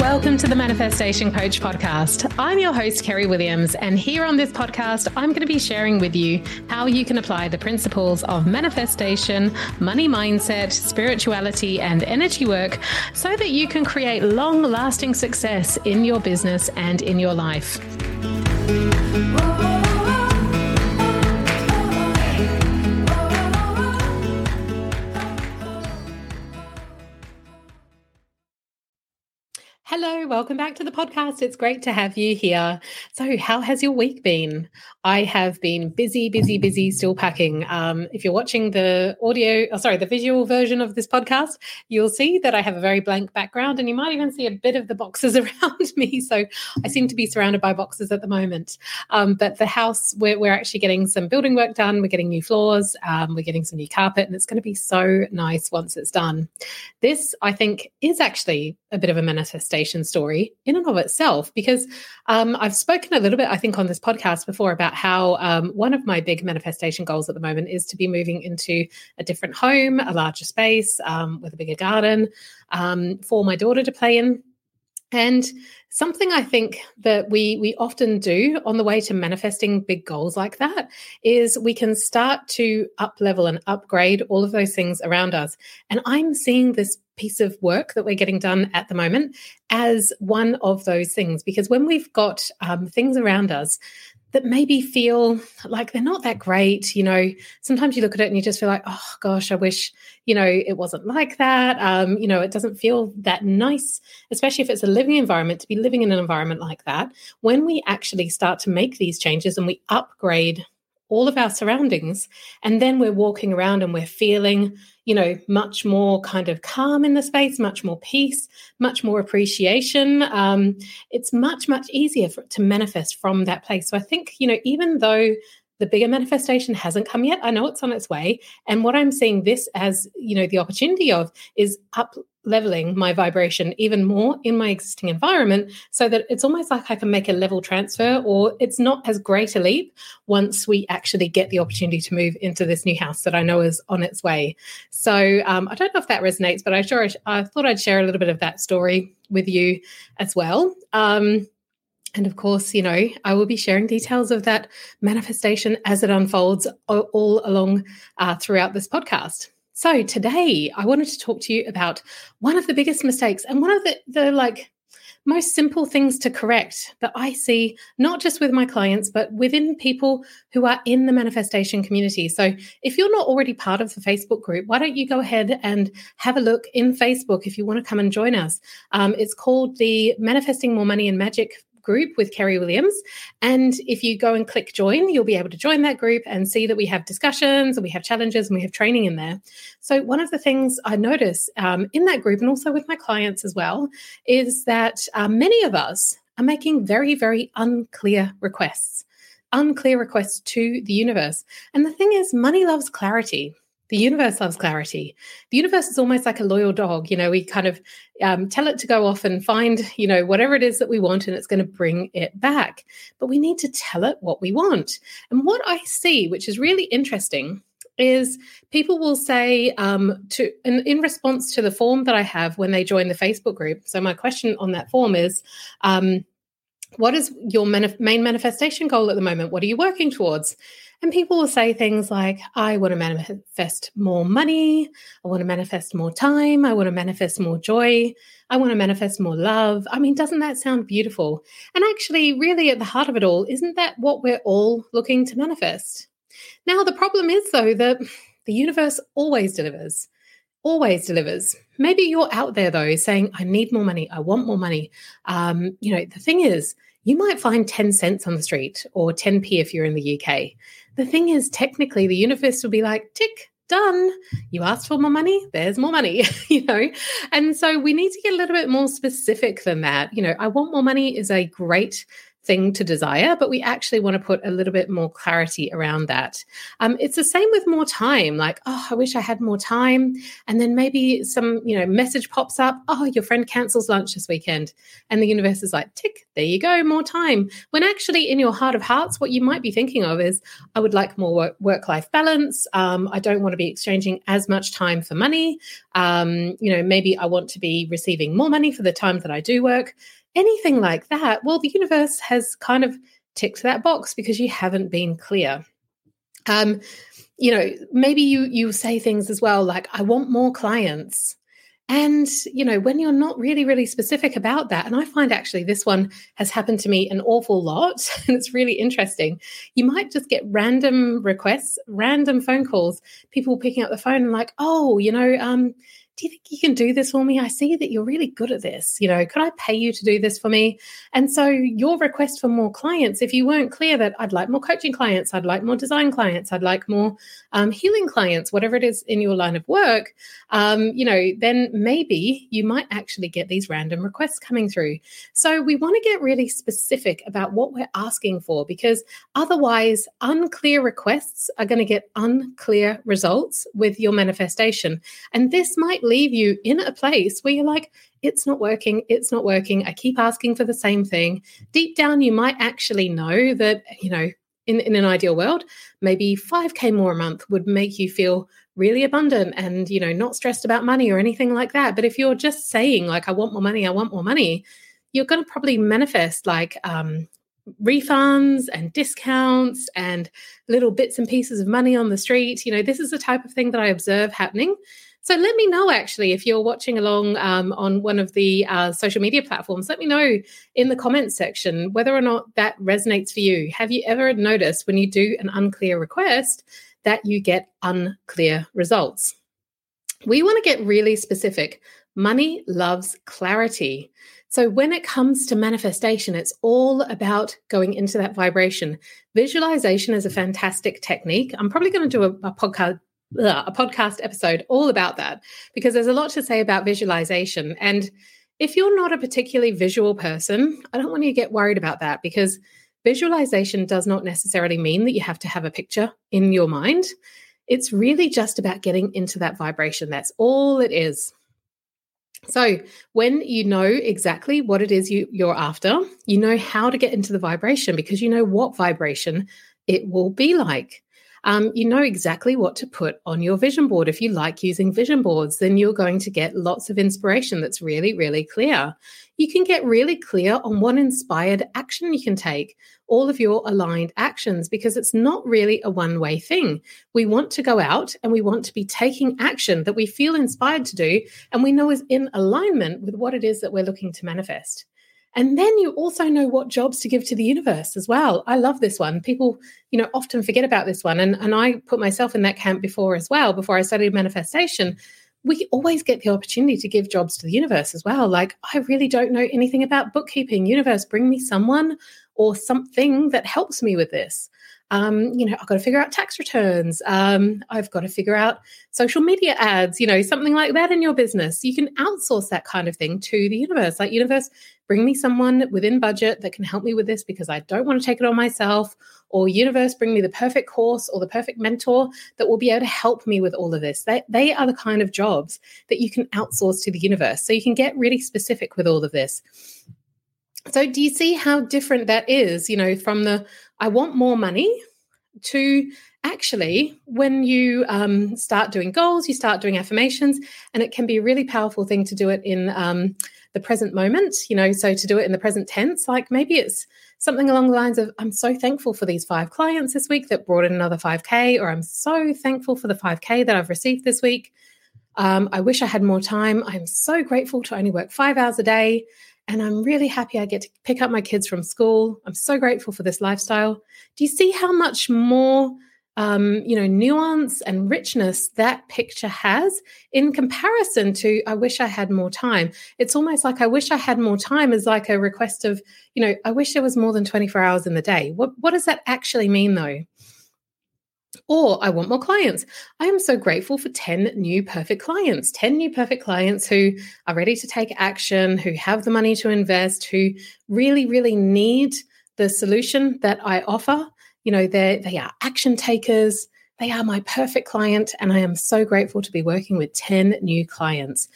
Welcome to the Manifestation Coach podcast. I'm your host, Kerry Williams, and here on this podcast, I'm going to be sharing with you how you can apply the principles of manifestation, money mindset, spirituality, and energy work so that you can create long lasting success in your business and in your life. Hello, welcome back to the podcast. It's great to have you here. So, how has your week been? I have been busy, busy, busy, still packing. Um, if you're watching the audio, oh, sorry, the visual version of this podcast, you'll see that I have a very blank background, and you might even see a bit of the boxes around me. So, I seem to be surrounded by boxes at the moment. Um, but the house, we're, we're, actually getting some building work done. We're getting new floors. Um, we're getting some new carpet, and it's going to be so nice once it's done. This, I think, is actually a bit of a manifestation story in and of itself because um, I've spoken a little bit, I think, on this podcast before about how um, one of my big manifestation goals at the moment is to be moving into a different home, a larger space um, with a bigger garden um, for my daughter to play in. And something I think that we we often do on the way to manifesting big goals like that is we can start to up level and upgrade all of those things around us. And I'm seeing this piece of work that we're getting done at the moment as one of those things because when we've got um, things around us that maybe feel like they're not that great. You know, sometimes you look at it and you just feel like, oh gosh, I wish, you know, it wasn't like that. Um, you know, it doesn't feel that nice, especially if it's a living environment, to be living in an environment like that. When we actually start to make these changes and we upgrade all of our surroundings, and then we're walking around and we're feeling you know, much more kind of calm in the space, much more peace, much more appreciation. Um, it's much, much easier for to manifest from that place. So I think, you know, even though the bigger manifestation hasn't come yet. I know it's on its way. And what I'm seeing this as, you know, the opportunity of is up leveling my vibration even more in my existing environment so that it's almost like I can make a level transfer or it's not as great a leap once we actually get the opportunity to move into this new house that I know is on its way. So um, I don't know if that resonates, but I sure I, thought I'd share a little bit of that story with you as well. Um, and of course, you know, I will be sharing details of that manifestation as it unfolds all along uh, throughout this podcast. So today, I wanted to talk to you about one of the biggest mistakes and one of the, the like most simple things to correct that I see, not just with my clients, but within people who are in the manifestation community. So, if you're not already part of the Facebook group, why don't you go ahead and have a look in Facebook if you want to come and join us? Um, it's called the Manifesting More Money and Magic group with Kerry Williams. And if you go and click join, you'll be able to join that group and see that we have discussions and we have challenges and we have training in there. So, one of the things I notice um, in that group and also with my clients as well is that uh, many of us are making very, very unclear requests. Unclear requests to the universe. And the thing is, money loves clarity. The universe loves clarity. The universe is almost like a loyal dog. You know, we kind of um, tell it to go off and find, you know, whatever it is that we want, and it's going to bring it back. But we need to tell it what we want. And what I see, which is really interesting, is people will say um, to in, in, response to the form that I have when they join the Facebook group. So my question on that form is. Um, what is your manif- main manifestation goal at the moment? What are you working towards? And people will say things like, I want to manifest more money. I want to manifest more time. I want to manifest more joy. I want to manifest more love. I mean, doesn't that sound beautiful? And actually, really, at the heart of it all, isn't that what we're all looking to manifest? Now, the problem is, though, that the universe always delivers, always delivers. Maybe you're out there, though, saying, I need more money. I want more money. Um, you know, the thing is, you might find 10 cents on the street or 10p if you're in the UK. The thing is, technically, the universe will be like, tick, done. You asked for more money, there's more money, you know? And so we need to get a little bit more specific than that. You know, I want more money is a great thing to desire, but we actually want to put a little bit more clarity around that. Um, it's the same with more time. Like, oh, I wish I had more time, and then maybe some, you know, message pops up. Oh, your friend cancels lunch this weekend, and the universe is like, tick, there you go, more time. When actually, in your heart of hearts, what you might be thinking of is, I would like more work life balance. Um, I don't want to be exchanging as much time for money. Um, you know, maybe I want to be receiving more money for the time that I do work anything like that, well, the universe has kind of ticked that box because you haven't been clear. Um, you know, maybe you you say things as well like, I want more clients. And, you know, when you're not really, really specific about that, and I find actually this one has happened to me an awful lot, and it's really interesting. You might just get random requests, random phone calls, people picking up the phone and like, oh, you know, um, do you think you can do this for me? I see that you're really good at this. You know, could I pay you to do this for me? And so your request for more clients, if you weren't clear that I'd like more coaching clients, I'd like more design clients, I'd like more um, healing clients, whatever it is in your line of work, um, you know, then maybe you might actually get these random requests coming through. So we want to get really specific about what we're asking for because otherwise, unclear requests are going to get unclear results with your manifestation. And this might leave you in a place where you're like, it's not working, it's not working. I keep asking for the same thing. Deep down, you might actually know that, you know, in, in an ideal world, maybe 5K more a month would make you feel really abundant and, you know, not stressed about money or anything like that. But if you're just saying, like, I want more money, I want more money, you're going to probably manifest like um, refunds and discounts and little bits and pieces of money on the street. You know, this is the type of thing that I observe happening. So let me know actually if you're watching along um, on one of the uh, social media platforms. Let me know in the comments section whether or not that resonates for you. Have you ever noticed when you do an unclear request that you get unclear results? We want to get really specific. Money loves clarity. So, when it comes to manifestation, it's all about going into that vibration. Visualization is a fantastic technique. I'm probably going to do a, a podcast a podcast episode all about that because there's a lot to say about visualization. And if you're not a particularly visual person, I don't want you to get worried about that because visualization does not necessarily mean that you have to have a picture in your mind. It's really just about getting into that vibration. That's all it is. So, when you know exactly what it is you, you're after, you know how to get into the vibration because you know what vibration it will be like um, you know exactly what to put on your vision board. If you like using vision boards, then you're going to get lots of inspiration that's really, really clear. You can get really clear on what inspired action you can take, all of your aligned actions, because it's not really a one way thing. We want to go out and we want to be taking action that we feel inspired to do and we know is in alignment with what it is that we're looking to manifest. And then you also know what jobs to give to the universe as well. I love this one. People, you know, often forget about this one. And, and I put myself in that camp before as well, before I studied manifestation. We always get the opportunity to give jobs to the universe as well. Like, I really don't know anything about bookkeeping. Universe, bring me someone or something that helps me with this um, you know, I've got to figure out tax returns. Um, I've got to figure out social media ads, you know, something like that in your business. You can outsource that kind of thing to the universe. Like, universe, bring me someone within budget that can help me with this because I don't want to take it on myself. Or, universe, bring me the perfect course or the perfect mentor that will be able to help me with all of this. They, they are the kind of jobs that you can outsource to the universe. So you can get really specific with all of this. So, do you see how different that is, you know, from the I want more money to actually when you um, start doing goals you start doing affirmations and it can be a really powerful thing to do it in um, the present moment you know so to do it in the present tense like maybe it's something along the lines of i'm so thankful for these five clients this week that brought in another 5k or i'm so thankful for the 5k that i've received this week. Um, i wish i had more time. I'm so grateful to only work five hours a day and I'm really happy I get to pick up my kids from school. I'm so grateful for this lifestyle. Do you see how much more um, you know, nuance and richness that picture has in comparison to I wish I had more time. It's almost like I wish I had more time is like a request of, you know, I wish there was more than 24 hours in the day. What what does that actually mean though? Or I want more clients. I am so grateful for 10 new perfect clients, 10 new perfect clients who are ready to take action, who have the money to invest, who really, really need the solution that I offer. You know, they they are action takers. They are my perfect client, and I am so grateful to be working with 10 new clients.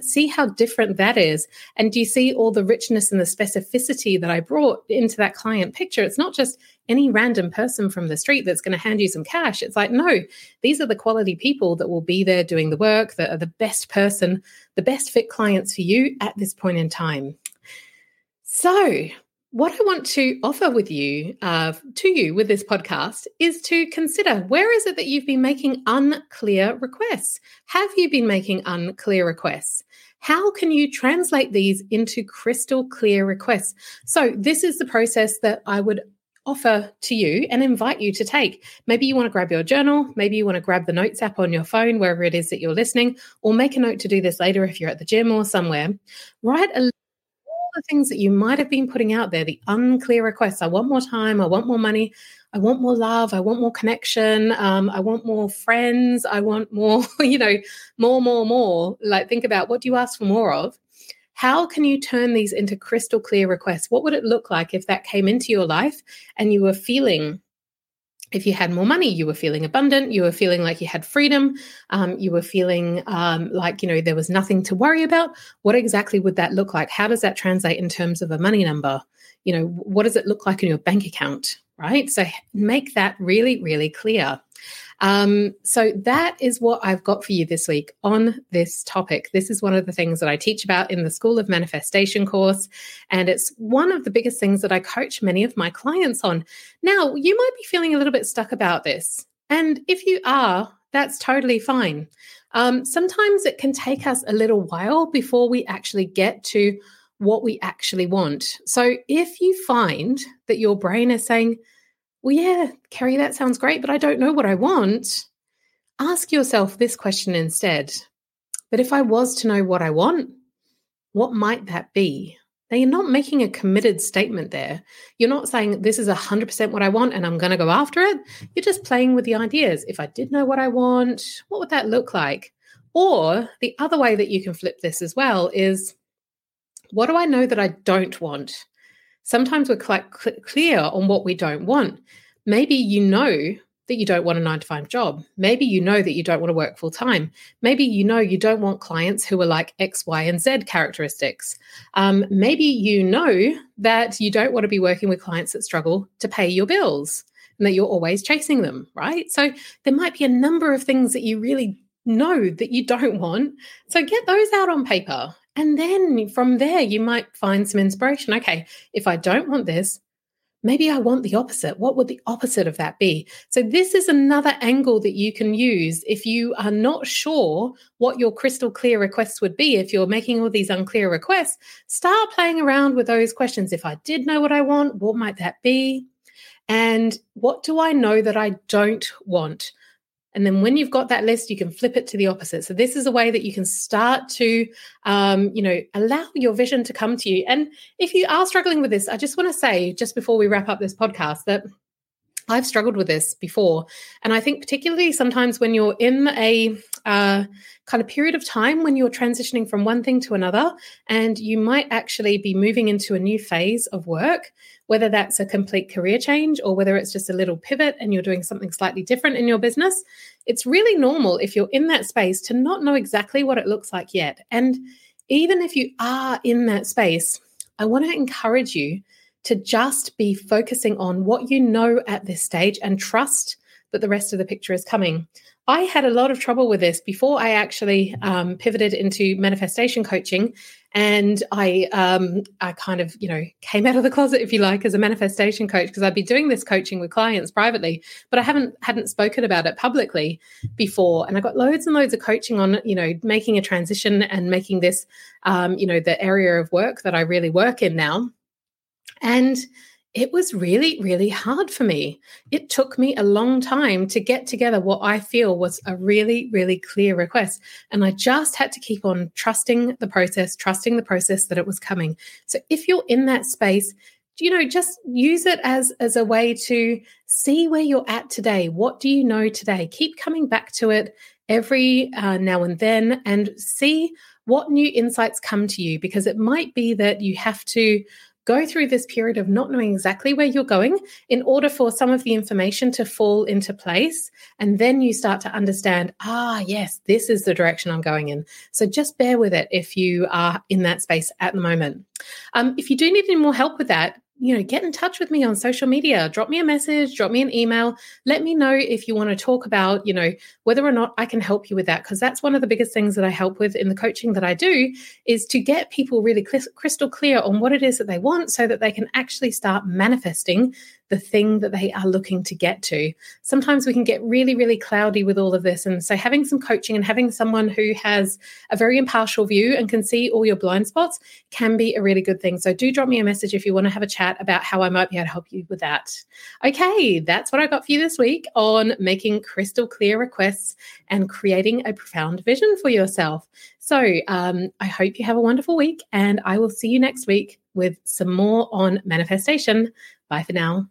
See how different that is. And do you see all the richness and the specificity that I brought into that client picture? It's not just any random person from the street that's going to hand you some cash. It's like, no, these are the quality people that will be there doing the work, that are the best person, the best fit clients for you at this point in time. So, what I want to offer with you, uh, to you with this podcast, is to consider where is it that you've been making unclear requests? Have you been making unclear requests? How can you translate these into crystal clear requests? So, this is the process that I would offer to you and invite you to take. Maybe you want to grab your journal, maybe you want to grab the notes app on your phone, wherever it is that you're listening, or make a note to do this later if you're at the gym or somewhere. Write a the things that you might have been putting out there, the unclear requests. I want more time. I want more money. I want more love. I want more connection. Um, I want more friends. I want more, you know, more, more, more. Like, think about what do you ask for more of? How can you turn these into crystal clear requests? What would it look like if that came into your life and you were feeling if you had more money, you were feeling abundant, you were feeling like you had freedom, um, you were feeling um, like, you know, there was nothing to worry about. What exactly would that look like? How does that translate in terms of a money number? You know, what does it look like in your bank account? Right. So make that really, really clear. Um, so that is what I've got for you this week on this topic. This is one of the things that I teach about in the School of Manifestation course. And it's one of the biggest things that I coach many of my clients on. Now, you might be feeling a little bit stuck about this. And if you are, that's totally fine. Um, sometimes it can take us a little while before we actually get to what we actually want. So if you find that your brain is saying, well, yeah, Kerry, that sounds great, but I don't know what I want. Ask yourself this question instead. But if I was to know what I want, what might that be? Now, you're not making a committed statement there. You're not saying this is 100% what I want and I'm going to go after it. You're just playing with the ideas. If I did know what I want, what would that look like? Or the other way that you can flip this as well is what do I know that I don't want? Sometimes we're quite cl- clear on what we don't want. Maybe you know that you don't want a nine to five job. Maybe you know that you don't want to work full time. Maybe you know you don't want clients who are like X, Y, and Z characteristics. Um, maybe you know that you don't want to be working with clients that struggle to pay your bills and that you're always chasing them, right? So there might be a number of things that you really know that you don't want. So get those out on paper and then from there, you might find some inspiration. Okay, if I don't want this, maybe I want the opposite. What would the opposite of that be? So, this is another angle that you can use if you are not sure what your crystal clear requests would be. If you're making all these unclear requests, start playing around with those questions. If I did know what I want, what might that be? And what do I know that I don't want? And then when you've got that list, you can flip it to the opposite. So this is a way that you can start to, um, you know, allow your vision to come to you. And if you are struggling with this, I just want to say, just before we wrap up this podcast, that I've struggled with this before. And I think, particularly sometimes when you're in a uh, kind of period of time when you're transitioning from one thing to another, and you might actually be moving into a new phase of work, whether that's a complete career change or whether it's just a little pivot and you're doing something slightly different in your business, it's really normal if you're in that space to not know exactly what it looks like yet. And even if you are in that space, I want to encourage you to just be focusing on what you know at this stage and trust that the rest of the picture is coming. I had a lot of trouble with this before I actually um, pivoted into manifestation coaching, and I um, I kind of you know came out of the closet, if you like, as a manifestation coach because I'd be doing this coaching with clients privately, but I haven't hadn't spoken about it publicly before, and I got loads and loads of coaching on you know making a transition and making this um, you know the area of work that I really work in now, and it was really, really hard for me. It took me a long time to get together what I feel was a really, really clear request. And I just had to keep on trusting the process, trusting the process that it was coming. So if you're in that space, you know, just use it as, as a way to see where you're at today. What do you know today? Keep coming back to it every uh, now and then and see what new insights come to you because it might be that you have to go through this period of not knowing exactly where you're going in order for some of the information to fall into place. And then you start to understand, ah, yes, this is the direction I'm going in. So just bear with it if you are in that space at the moment. Um, if you do need any more help with that, you know, get in touch with me on social media. Drop me a message, drop me an email. Let me know if you want to talk about, you know, whether or not I can help you with that. Because that's one of the biggest things that I help with in the coaching that I do is to get people really crystal clear on what it is that they want so that they can actually start manifesting the thing that they are looking to get to. Sometimes we can get really, really cloudy with all of this. And so, having some coaching and having someone who has a very impartial view and can see all your blind spots can be a really good thing. So, do drop me a message if you want to have a chat about how I might be able to help you with that. Okay, that's what I got for you this week on making crystal clear requests and creating a profound vision for yourself. So, um, I hope you have a wonderful week, and I will see you next week with some more on manifestation. Bye for now.